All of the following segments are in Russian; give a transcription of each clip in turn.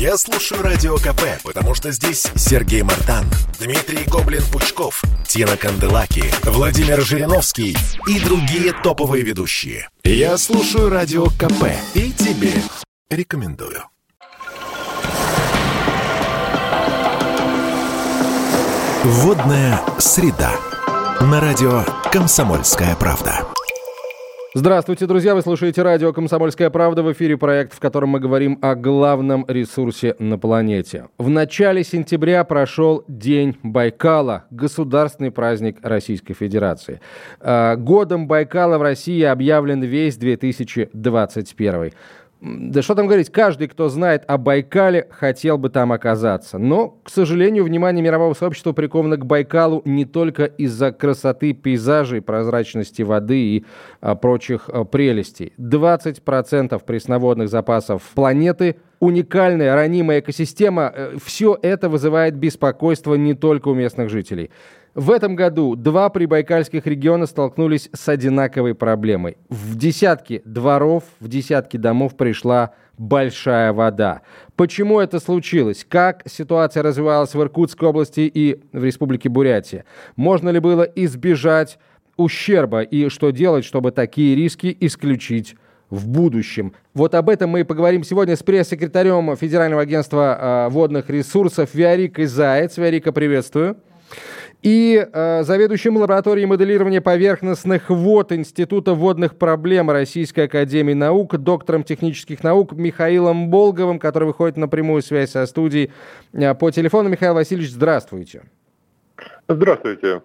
Я слушаю Радио КП, потому что здесь Сергей Мартан, Дмитрий Гоблин-Пучков, Тина Канделаки, Владимир Жириновский и другие топовые ведущие. Я слушаю Радио КП и тебе рекомендую. Водная среда. На радио «Комсомольская правда». Здравствуйте, друзья! Вы слушаете радио «Комсомольская правда» в эфире проект, в котором мы говорим о главном ресурсе на планете. В начале сентября прошел День Байкала, государственный праздник Российской Федерации. А, годом Байкала в России объявлен весь 2021. Да что там говорить, каждый, кто знает о Байкале, хотел бы там оказаться. Но, к сожалению, внимание мирового сообщества приковано к Байкалу не только из-за красоты пейзажей, прозрачности воды и а, прочих а, прелестей. 20% пресноводных запасов планеты уникальная, ранимая экосистема, э, все это вызывает беспокойство не только у местных жителей. В этом году два прибайкальских региона столкнулись с одинаковой проблемой. В десятки дворов, в десятки домов пришла большая вода. Почему это случилось? Как ситуация развивалась в Иркутской области и в Республике Бурятия? Можно ли было избежать ущерба и что делать, чтобы такие риски исключить в будущем. Вот об этом мы и поговорим сегодня с пресс-секретарем Федерального агентства э, водных ресурсов Виарикой Заяц. Виарика, приветствую и э, заведующим лабораторией моделирования поверхностных вод Института водных проблем Российской Академии Наук, доктором технических наук Михаилом Болговым, который выходит на прямую связь со студией э, по телефону. Михаил Васильевич, здравствуйте. Здравствуйте.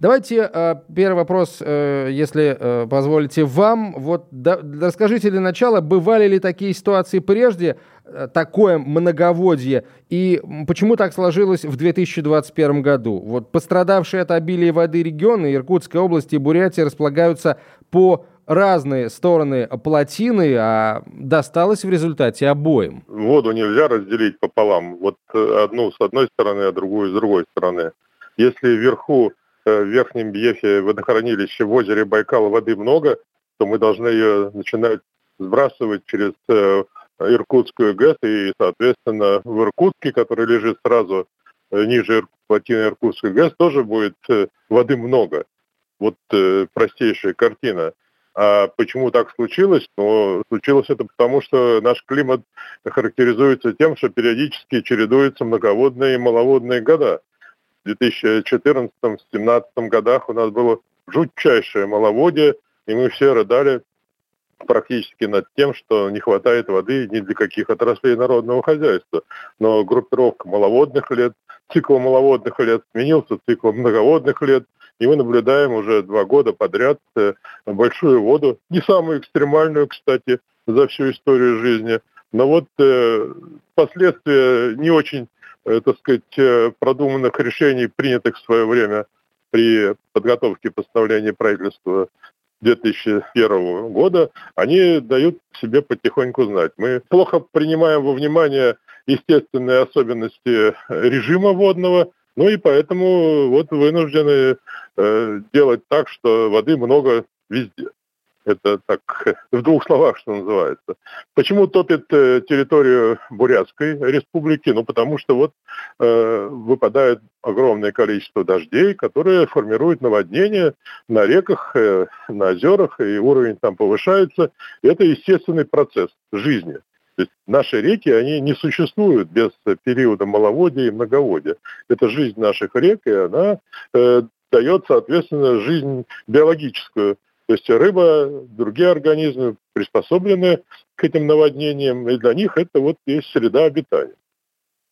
Давайте э, первый вопрос, э, если э, позволите вам. Вот да, расскажите для начала, бывали ли такие ситуации прежде, э, такое многоводье, и почему так сложилось в 2021 году? Вот пострадавшие от обилия воды регионы Иркутской области и Бурятии располагаются по разные стороны плотины, а досталось в результате обоим. Воду нельзя разделить пополам. Вот одну с одной стороны, а другую с другой стороны. Если вверху в Верхнем Бьефе водохранилище в озере Байкал воды много, то мы должны ее начинать сбрасывать через э, Иркутскую ГЭС и, соответственно, в Иркутске, который лежит сразу э, ниже плотины Иркутской ГЭС, тоже будет воды много. Вот простейшая картина. А почему так случилось? Ну, случилось это потому, что наш климат характеризуется тем, что периодически чередуются многоводные и маловодные года. 2014-2017 годах у нас было жутчайшее маловодие, и мы все рыдали практически над тем, что не хватает воды ни для каких отраслей народного хозяйства. Но группировка маловодных лет, цикл маловодных лет сменился циклом многоводных лет, и мы наблюдаем уже два года подряд э, большую воду, не самую экстремальную, кстати, за всю историю жизни, но вот э, последствия не очень так сказать, э, продуманных решений, принятых в свое время при подготовке постановления правительства 2001 года, они дают себе потихоньку знать. Мы плохо принимаем во внимание естественные особенности режима водного, ну и поэтому вот вынуждены э, делать так, что воды много везде. Это так, в двух словах, что называется. Почему топит э, территорию Бурятской республики? Ну, потому что вот э, выпадает огромное количество дождей, которые формируют наводнения на реках, э, на озерах, и уровень там повышается. Это естественный процесс жизни. То есть наши реки, они не существуют без периода маловодия и многоводия. Это жизнь наших рек, и она э, дает, соответственно, жизнь биологическую то есть рыба, другие организмы приспособлены к этим наводнениям, и для них это вот есть среда обитания.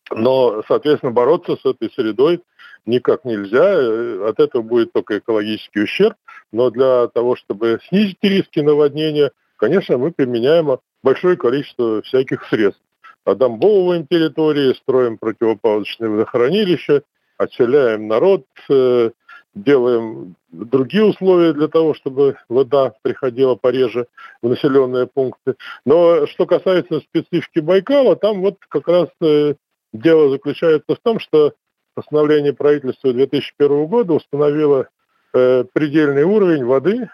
Но, соответственно, бороться с этой средой никак нельзя, от этого будет только экологический ущерб, но для того, чтобы снизить риски наводнения, конечно, мы применяем большое количество всяких средств. Отдамбовываем территории, строим противопаводочные водохранилища, отселяем народ, э, делаем другие условия для того, чтобы вода приходила пореже в населенные пункты. Но что касается специфики Байкала, там вот как раз э, дело заключается в том, что постановление правительства 2001 года установило э, предельный уровень воды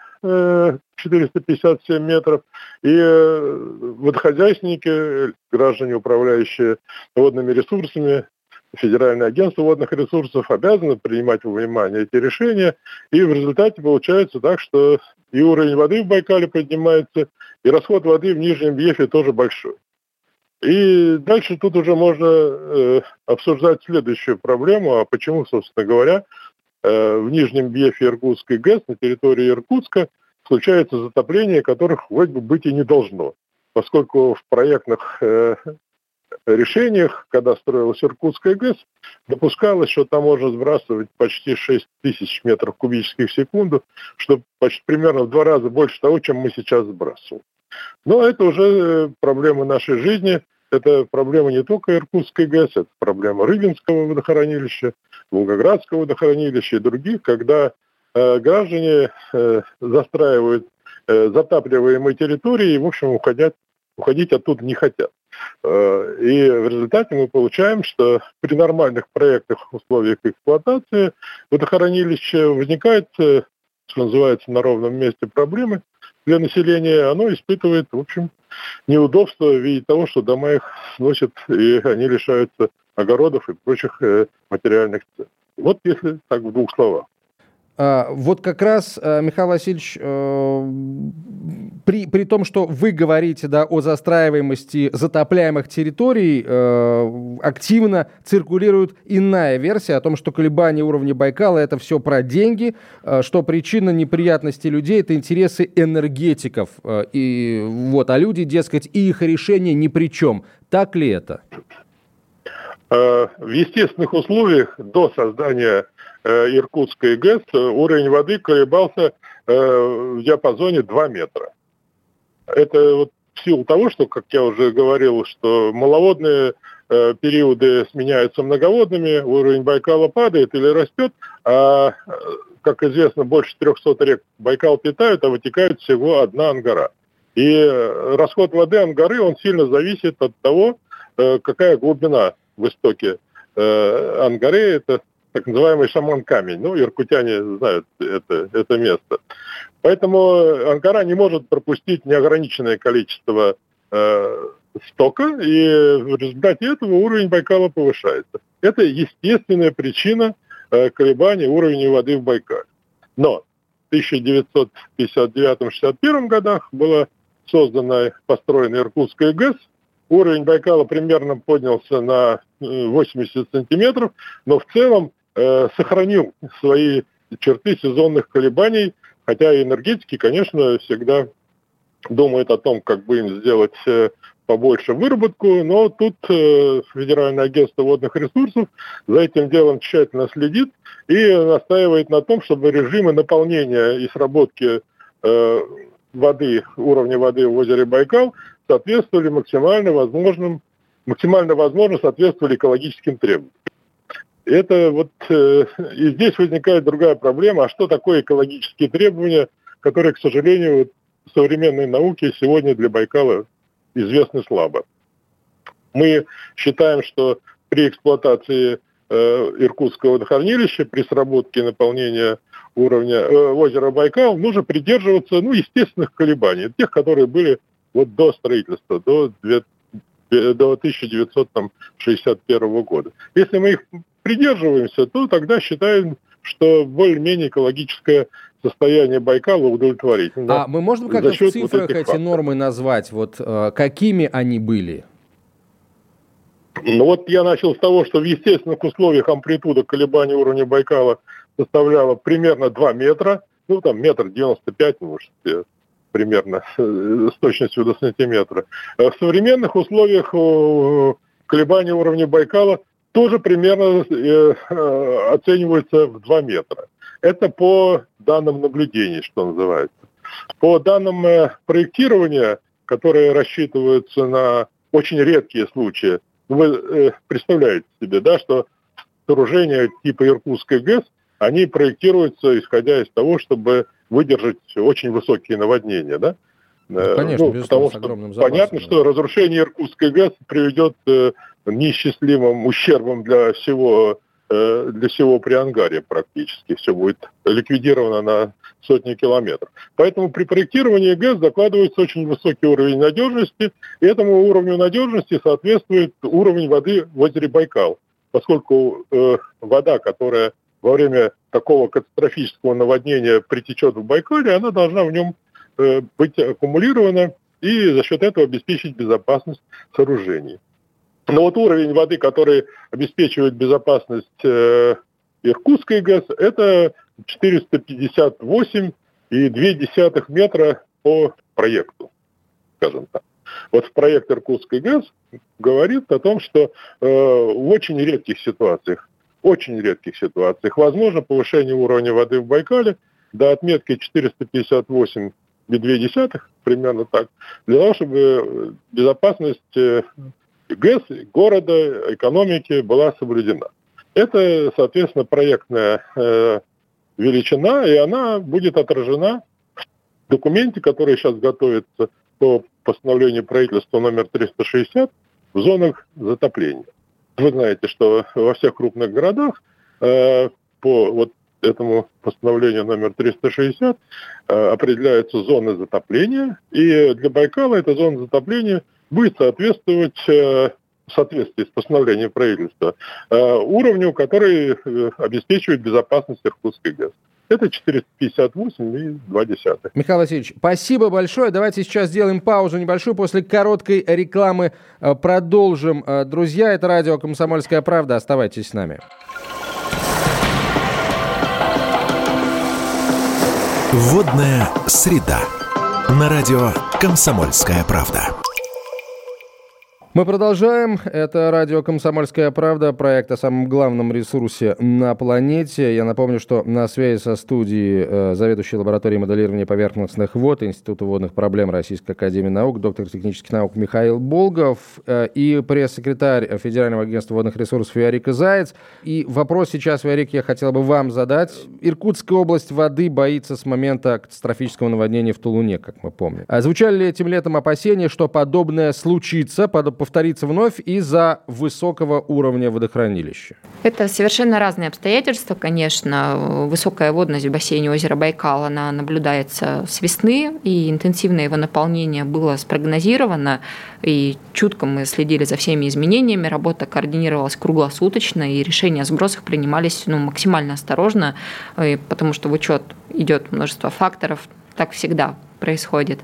457 метров, и водохозяйственники, граждане, управляющие водными ресурсами, Федеральное агентство водных ресурсов обязано принимать во внимание эти решения, и в результате получается так, что и уровень воды в Байкале поднимается, и расход воды в Нижнем Ефе тоже большой. И дальше тут уже можно э, обсуждать следующую проблему, а почему, собственно говоря, э, в Нижнем Бьефе Иркутской ГЭС на территории Иркутска случается затопление, которых вроде бы быть и не должно, поскольку в проектных э, решениях, когда строилась Иркутская ГЭС, допускалось, что там можно сбрасывать почти 6 тысяч метров кубических в секунду, что почти примерно в два раза больше того, чем мы сейчас сбрасываем. Но это уже э, проблема нашей жизни. Это проблема не только Иркутской ГЭС, это проблема Рыбинского водохранилища, Волгоградского водохранилища и других, когда э, граждане э, застраивают э, затапливаемые территории и, в общем, уходят, уходить оттуда не хотят. Э, и в результате мы получаем, что при нормальных проектах условиях эксплуатации водохранилища возникает, э, что называется, на ровном месте проблемы для населения. Оно испытывает, в общем, неудобство в виде того, что дома их сносят, и они лишаются огородов и прочих э, материальных цен. Вот если так в двух словах. А, вот как раз, э, Михаил Васильевич, э, при, при том, что вы говорите да, о застраиваемости затопляемых территорий, э, активно циркулирует иная версия о том, что колебания уровня Байкала это все про деньги, что причина неприятности людей это интересы энергетиков. И, вот, а люди, дескать, и их решение ни при чем. Так ли это? В естественных условиях до создания Э, Иркутской ГЭС уровень воды колебался э, в диапазоне 2 метра. Это вот в силу того, что, как я уже говорил, что маловодные э, периоды сменяются многоводными, уровень Байкала падает или растет, а, как известно, больше 300 рек Байкал питают, а вытекает всего одна ангара. И расход воды ангары, он сильно зависит от того, какая глубина в истоке ангары. Это так называемый шаман-камень. Ну, иркутяне знают это, это место. Поэтому Анкара не может пропустить неограниченное количество э, стока, и в результате этого уровень Байкала повышается. Это естественная причина э, колебаний уровня воды в Байкале. Но в 1959-61 годах была создана, построена Иркутская ГЭС, уровень Байкала примерно поднялся на 80 э, сантиметров, но в целом Э, сохранил свои черты сезонных колебаний, хотя энергетики, конечно, всегда думают о том, как бы им сделать э, побольше выработку, но тут э, Федеральное агентство водных ресурсов за этим делом тщательно следит и настаивает на том, чтобы режимы наполнения и сработки воды, уровня воды в озере Байкал соответствовали максимально возможным, максимально возможно соответствовали экологическим требованиям. Это вот э, и здесь возникает другая проблема. А что такое экологические требования, которые, к сожалению, в современной науке сегодня для Байкала известны слабо? Мы считаем, что при эксплуатации э, Иркутского водохранилища, при сработке наполнения уровня э, озера Байкал, нужно придерживаться ну, естественных колебаний, тех, которые были вот до строительства, до, до 1961 года. Если мы их придерживаемся, то тогда считаем, что более-менее экологическое состояние Байкала удовлетворительно. А мы можем как-то в цифрах вот эти факторов. нормы назвать? Вот э, какими они были? Ну вот я начал с того, что в естественных условиях амплитуда колебаний уровня Байкала составляла примерно 2 метра, ну там метр 95, может, примерно э, с точностью до сантиметра. Э, в современных условиях колебания уровня Байкала тоже примерно э, э, оценивается в 2 метра. Это по данным наблюдений, что называется. По данным э, проектирования, которые рассчитываются на очень редкие случаи, вы э, представляете себе, да, что сооружения типа Иркутской ГЭС, они проектируются исходя из того, чтобы выдержать очень высокие наводнения, да? Э, конечно, ну, потому что запасом, понятно, да. что разрушение Иркутской ГЭС приведет э, неисчислимым ущербом для всего э, для всего Приангария практически. Все будет ликвидировано на сотни километров. Поэтому при проектировании ГЭС закладывается очень высокий уровень надежности, и этому уровню надежности соответствует уровень воды в озере Байкал, поскольку э, вода, которая во время такого катастрофического наводнения притечет в Байкале, она должна в нем быть аккумулирована и за счет этого обеспечить безопасность сооружений. Но вот уровень воды, который обеспечивает безопасность э, Иркутской ГЭС, это 458,2 метра по проекту, скажем так. Вот проект Иркутской ГЭС говорит о том, что э, в очень редких ситуациях, очень редких ситуациях, возможно повышение уровня воды в Байкале до отметки 458,2, примерно так, для того, чтобы безопасность э, ГЭС, города, экономики была соблюдена. Это, соответственно, проектная э, величина, и она будет отражена в документе, который сейчас готовится по постановлению правительства номер 360 в зонах затопления. Вы знаете, что во всех крупных городах э, по вот этому постановлению номер 360 э, определяются зоны затопления, и для Байкала эта зона затопления будет соответствовать э, в соответствии с постановлением правительства э, уровню, который обеспечивает безопасность Иркутской ГЭС. Это 458,2. Михаил Васильевич, спасибо большое. Давайте сейчас сделаем паузу небольшую. После короткой рекламы продолжим. Друзья, это радио «Комсомольская правда». Оставайтесь с нами. Водная среда. На радио «Комсомольская правда». Мы продолжаем. Это радио «Комсомольская правда», проект о самом главном ресурсе на планете. Я напомню, что на связи со студией э, заведующий лабораторией моделирования поверхностных вод Института водных проблем Российской Академии Наук, доктор технических наук Михаил Болгов э, и пресс-секретарь Федерального агентства водных ресурсов Ярика Заяц. И вопрос сейчас, Ярик, я хотел бы вам задать. Иркутская область воды боится с момента катастрофического наводнения в Тулуне, как мы помним. А звучали ли этим летом опасения, что подобное случится, под повторится вновь из-за высокого уровня водохранилища? Это совершенно разные обстоятельства, конечно. Высокая водность в бассейне озера Байкал, она наблюдается с весны, и интенсивное его наполнение было спрогнозировано, и чутко мы следили за всеми изменениями, работа координировалась круглосуточно, и решения о сбросах принимались ну, максимально осторожно, потому что в учет идет множество факторов, так всегда происходит.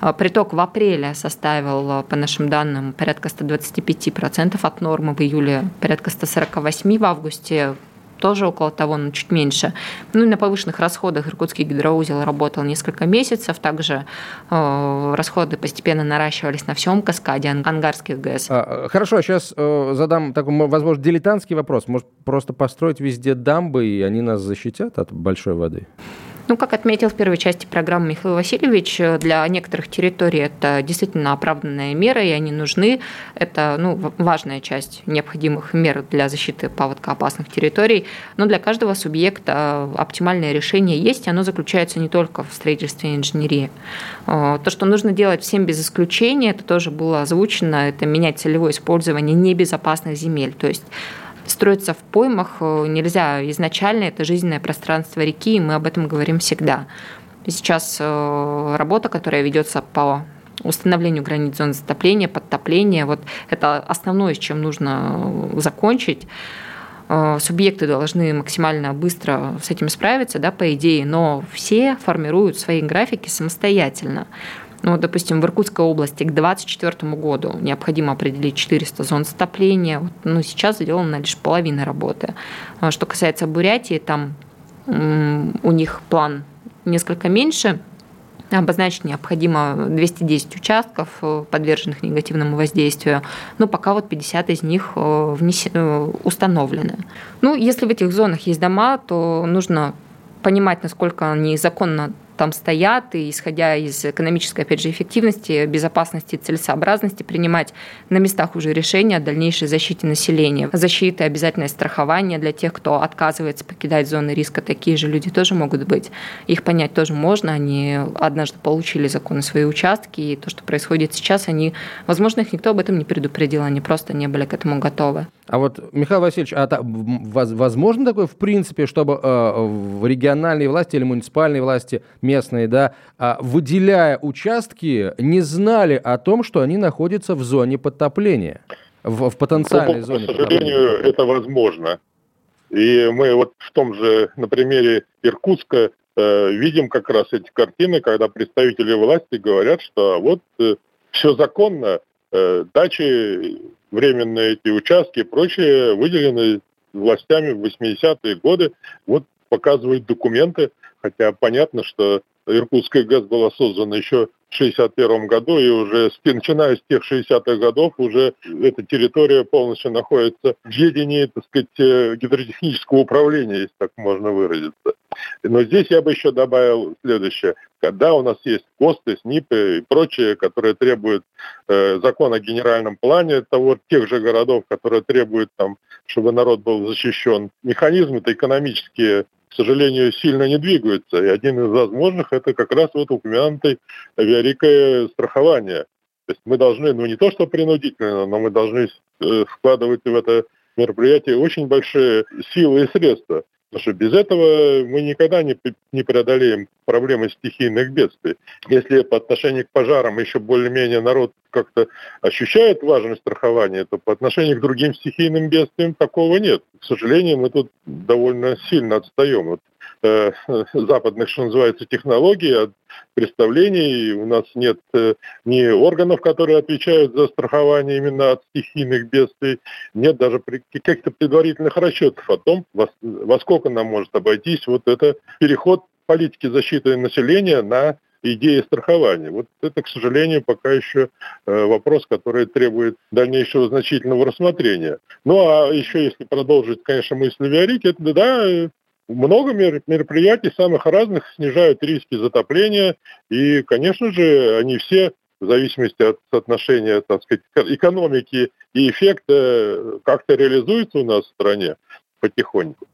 А, приток в апреле составил, а, по нашим данным, порядка 125% от нормы, в июле порядка 148% в августе тоже около того, но чуть меньше. Ну и на повышенных расходах Иркутский гидроузел работал несколько месяцев. Также э, расходы постепенно наращивались на всем каскаде ангарских ГЭС. А, хорошо, сейчас э, задам такой, возможно, дилетантский вопрос. Может, просто построить везде дамбы, и они нас защитят от большой воды? Ну, как отметил в первой части программы Михаил Васильевич, для некоторых территорий это действительно оправданная мера, и они нужны. Это ну, важная часть необходимых мер для защиты паводкоопасных территорий. Но для каждого субъекта оптимальное решение есть, и оно заключается не только в строительстве и инженерии. То, что нужно делать всем без исключения, это тоже было озвучено, это менять целевое использование небезопасных земель. То есть строиться в поймах э, нельзя. Изначально это жизненное пространство реки, и мы об этом говорим всегда. Сейчас э, работа, которая ведется по установлению границ зон затопления, подтопления, вот это основное, с чем нужно э, закончить субъекты должны максимально быстро с этим справиться, да, по идее, но все формируют свои графики самостоятельно. Ну, допустим, в Иркутской области к 2024 году необходимо определить 400 зон затопления. Вот, ну, сейчас сделана лишь половина работы. А что касается Бурятии, там у них план несколько меньше, Обозначить необходимо 210 участков, э, подверженных негативному воздействию, но пока вот 50 из них э, внес... Э, установлены. Ну, если в этих зонах есть дома, то нужно понимать, насколько они законно там стоят, и исходя из экономической, опять же, эффективности, безопасности, целесообразности, принимать на местах уже решения о дальнейшей защите населения. Защита, обязательное страхование для тех, кто отказывается покидать зоны риска. Такие же люди тоже могут быть. Их понять тоже можно. Они однажды получили законы свои участки, и то, что происходит сейчас, они, возможно, их никто об этом не предупредил, они просто не были к этому готовы. А вот, Михаил Васильевич, а та, возможно такое, в принципе, чтобы э, в региональные власти или муниципальные власти местные, да, э, выделяя участки, не знали о том, что они находятся в зоне подтопления, в, в потенциальной ну, зоне К сожалению, это возможно. И мы вот в том же, на примере Иркутска, э, видим как раз эти картины, когда представители власти говорят, что вот э, все законно, дачи временные эти участки и прочее выделены властями в 80-е годы. Вот показывают документы, хотя понятно, что Иркутская ГЭС была создана еще в 1961 году, и уже начиная с тех 60-х годов уже эта территория полностью находится в ведении, так сказать, э, гидротехнического управления, если так можно выразиться. Но здесь я бы еще добавил следующее. Когда у нас есть ГОСТы, СНИПы и прочее, которые требуют э, закон о генеральном плане того, тех же городов, которые требуют, там, чтобы народ был защищен, механизмы-то экономические к сожалению, сильно не двигаются. И один из возможных – это как раз вот упомянутый авиарикое страхование. То есть мы должны, ну не то что принудительно, но мы должны э, вкладывать в это мероприятие очень большие силы и средства. Потому что без этого мы никогда не, не преодолеем проблемы стихийных бедствий. Если по отношению к пожарам еще более-менее народ как-то ощущает важность страхования, то по отношению к другим стихийным бедствиям такого нет. К сожалению, мы тут довольно сильно отстаем. Вот Э, западных, что называется, технологий, от представлений. У нас нет э, ни органов, которые отвечают за страхование именно от стихийных бедствий, нет даже каких-то предварительных расчетов о том, во, во сколько нам может обойтись вот это переход политики защиты населения на идеи страхования. Вот это, к сожалению, пока еще э, вопрос, который требует дальнейшего значительного рассмотрения. Ну а еще, если продолжить, конечно, мысль Виарики, это да, много мероприятий самых разных снижают риски затопления, и, конечно же, они все в зависимости от соотношения, так сказать, экономики и эффекта как-то реализуются у нас в стране потихоньку.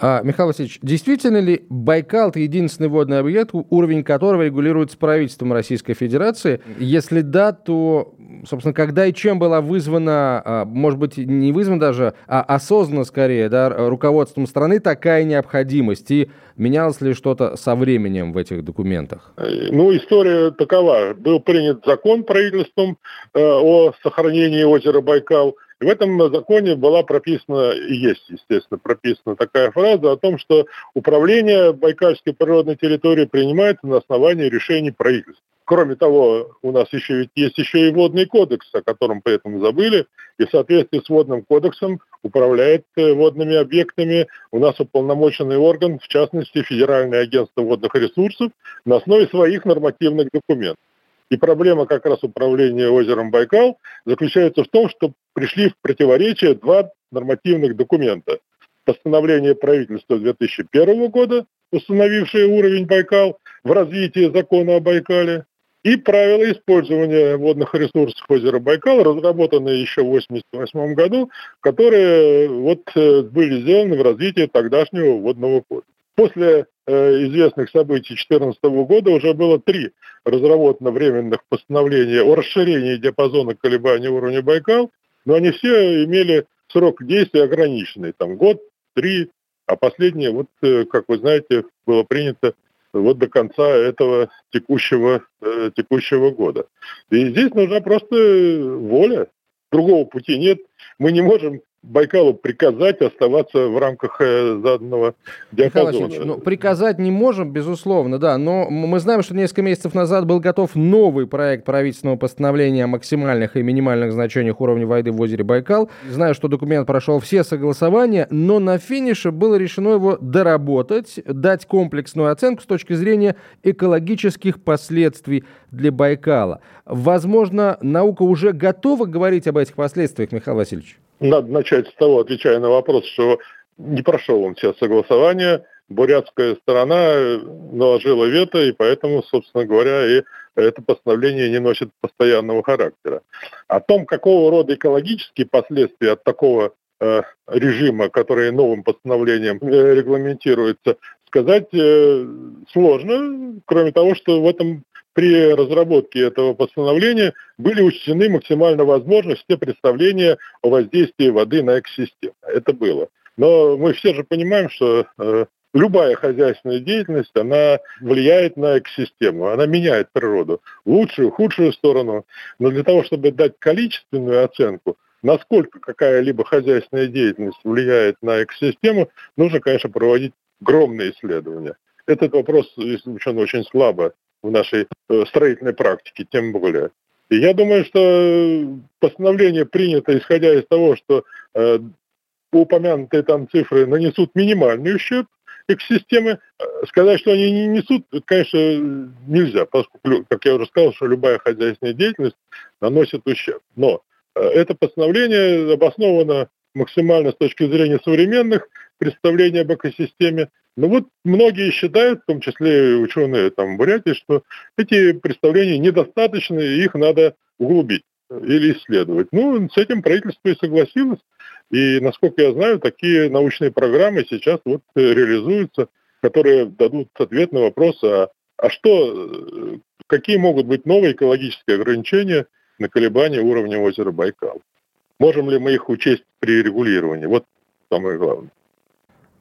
А, Михаил Васильевич, действительно ли Байкал – это единственный водный объект, уровень которого регулируется правительством Российской Федерации? Если да, то, собственно, когда и чем была вызвана, а, может быть, не вызвана даже, а осознанно скорее, да, руководством страны такая необходимость? И менялось ли что-то со временем в этих документах? Ну, история такова. Был принят закон правительством э, о сохранении озера Байкал – и в этом законе была прописана, и есть, естественно, прописана такая фраза о том, что управление Байкальской природной территорией принимается на основании решений правительства. Кроме того, у нас еще ведь есть еще и водный кодекс, о котором поэтому забыли, и в соответствии с водным кодексом управляет э, водными объектами у нас уполномоченный орган, в частности Федеральное агентство водных ресурсов, на основе своих нормативных документов. И проблема как раз управления озером Байкал заключается в том, что пришли в противоречие два нормативных документа. Постановление правительства 2001 года, установившее уровень Байкал в развитии закона о Байкале, и правила использования водных ресурсов озера Байкал, разработанные еще в 1988 году, которые вот э, были сделаны в развитии тогдашнего водного кодекса. После э, известных событий 2014 года уже было три разработано временных постановления о расширении диапазона колебаний уровня Байкал, но они все имели срок действия ограниченный, там год, три, а последнее, вот, э, как вы знаете, было принято вот до конца этого текущего, э, текущего года. И здесь нужна просто воля, другого пути нет. Мы не можем Байкалу приказать оставаться в рамках э, заданного диапазона. ну, приказать не можем, безусловно, да, но мы знаем, что несколько месяцев назад был готов новый проект правительственного постановления о максимальных и минимальных значениях уровня воды в озере Байкал. Знаю, что документ прошел все согласования, но на финише было решено его доработать, дать комплексную оценку с точки зрения экологических последствий для Байкала. Возможно, наука уже готова говорить об этих последствиях, Михаил Васильевич? Надо начать с того, отвечая на вопрос, что не прошел он все согласования, бурятская сторона наложила вето, и поэтому, собственно говоря, и это постановление не носит постоянного характера. О том, какого рода экологические последствия от такого э, режима, который новым постановлением э, регламентируется, сказать э, сложно, кроме того, что в этом при разработке этого постановления были учтены максимально возможно все представления о воздействии воды на экосистему. Это было. Но мы все же понимаем, что э, любая хозяйственная деятельность, она влияет на экосистему, она меняет природу в лучшую, худшую сторону. Но для того, чтобы дать количественную оценку, насколько какая-либо хозяйственная деятельность влияет на экосистему, нужно, конечно, проводить огромные исследования. Этот вопрос изучен очень слабо в нашей э, строительной практике, тем более. И я думаю, что постановление принято исходя из того, что э, упомянутые там цифры нанесут минимальный ущерб, экосистемы. Э, сказать, что они не несут, конечно, нельзя, поскольку, как я уже сказал, что любая хозяйственная деятельность наносит ущерб. Но э, это постановление обосновано максимально с точки зрения современных представлений об экосистеме. Но вот многие считают, в том числе ученые там, в Бурятии, что эти представления недостаточны, и их надо углубить или исследовать. Ну, с этим правительство и согласилось. И, насколько я знаю, такие научные программы сейчас вот реализуются, которые дадут ответ на вопрос, а, а что, какие могут быть новые экологические ограничения на колебания уровня озера Байкал. Можем ли мы их учесть при регулировании? Вот самое главное.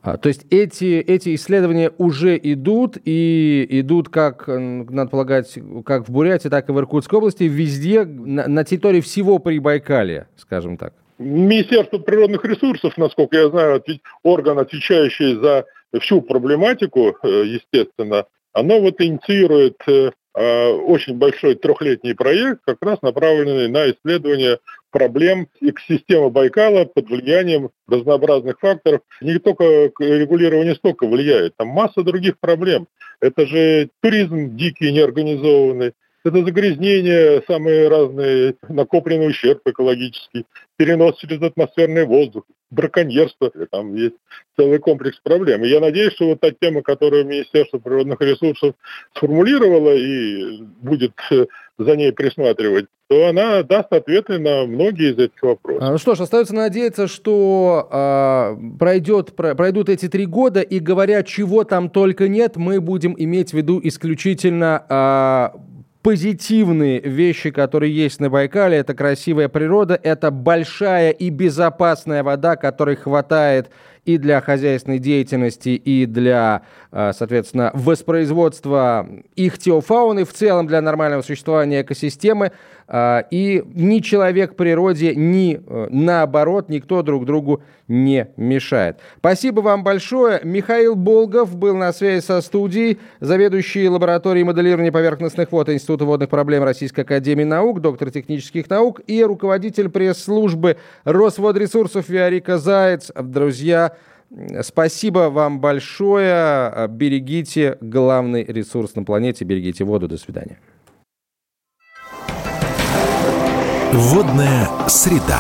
А, то есть эти, эти исследования уже идут, и идут, как, надо полагать, как в Бурятии, так и в Иркутской области, везде, на, на территории всего Прибайкалия, скажем так. Министерство природных ресурсов, насколько я знаю, орган, отвечающий за всю проблематику, э, естественно, оно вот инициирует э, а, очень большой трехлетний проект, как раз направленный на исследование проблем экосистемы Байкала под влиянием разнообразных факторов. Не только регулирование стока влияет, там масса других проблем. Это же туризм дикий, неорганизованный, это загрязнение, самые разные, накопленный ущерб экологический, перенос через атмосферный воздух, браконьерство. Там есть целый комплекс проблем. И я надеюсь, что вот та тема, которую Министерство природных ресурсов сформулировало и будет э, за ней присматривать, то она даст ответы на многие из этих вопросов. А, ну что ж, остается надеяться, что э, пройдет, пройдут эти три года, и говоря, чего там только нет, мы будем иметь в виду исключительно э, позитивные вещи, которые есть на Байкале. Это красивая природа, это большая и безопасная вода, которой хватает и для хозяйственной деятельности, и для, а, соответственно, воспроизводства ихтиофауны, в целом для нормального существования экосистемы. А, и ни человек природе, ни э, наоборот, никто друг другу не мешает. Спасибо вам большое. Михаил Болгов был на связи со студией, заведующий лабораторией моделирования поверхностных вод Института водных проблем Российской Академии Наук, доктор технических наук и руководитель пресс-службы Росводресурсов Виарика Заяц. Друзья, Спасибо вам большое. Берегите главный ресурс на планете, берегите воду. До свидания. Водная среда.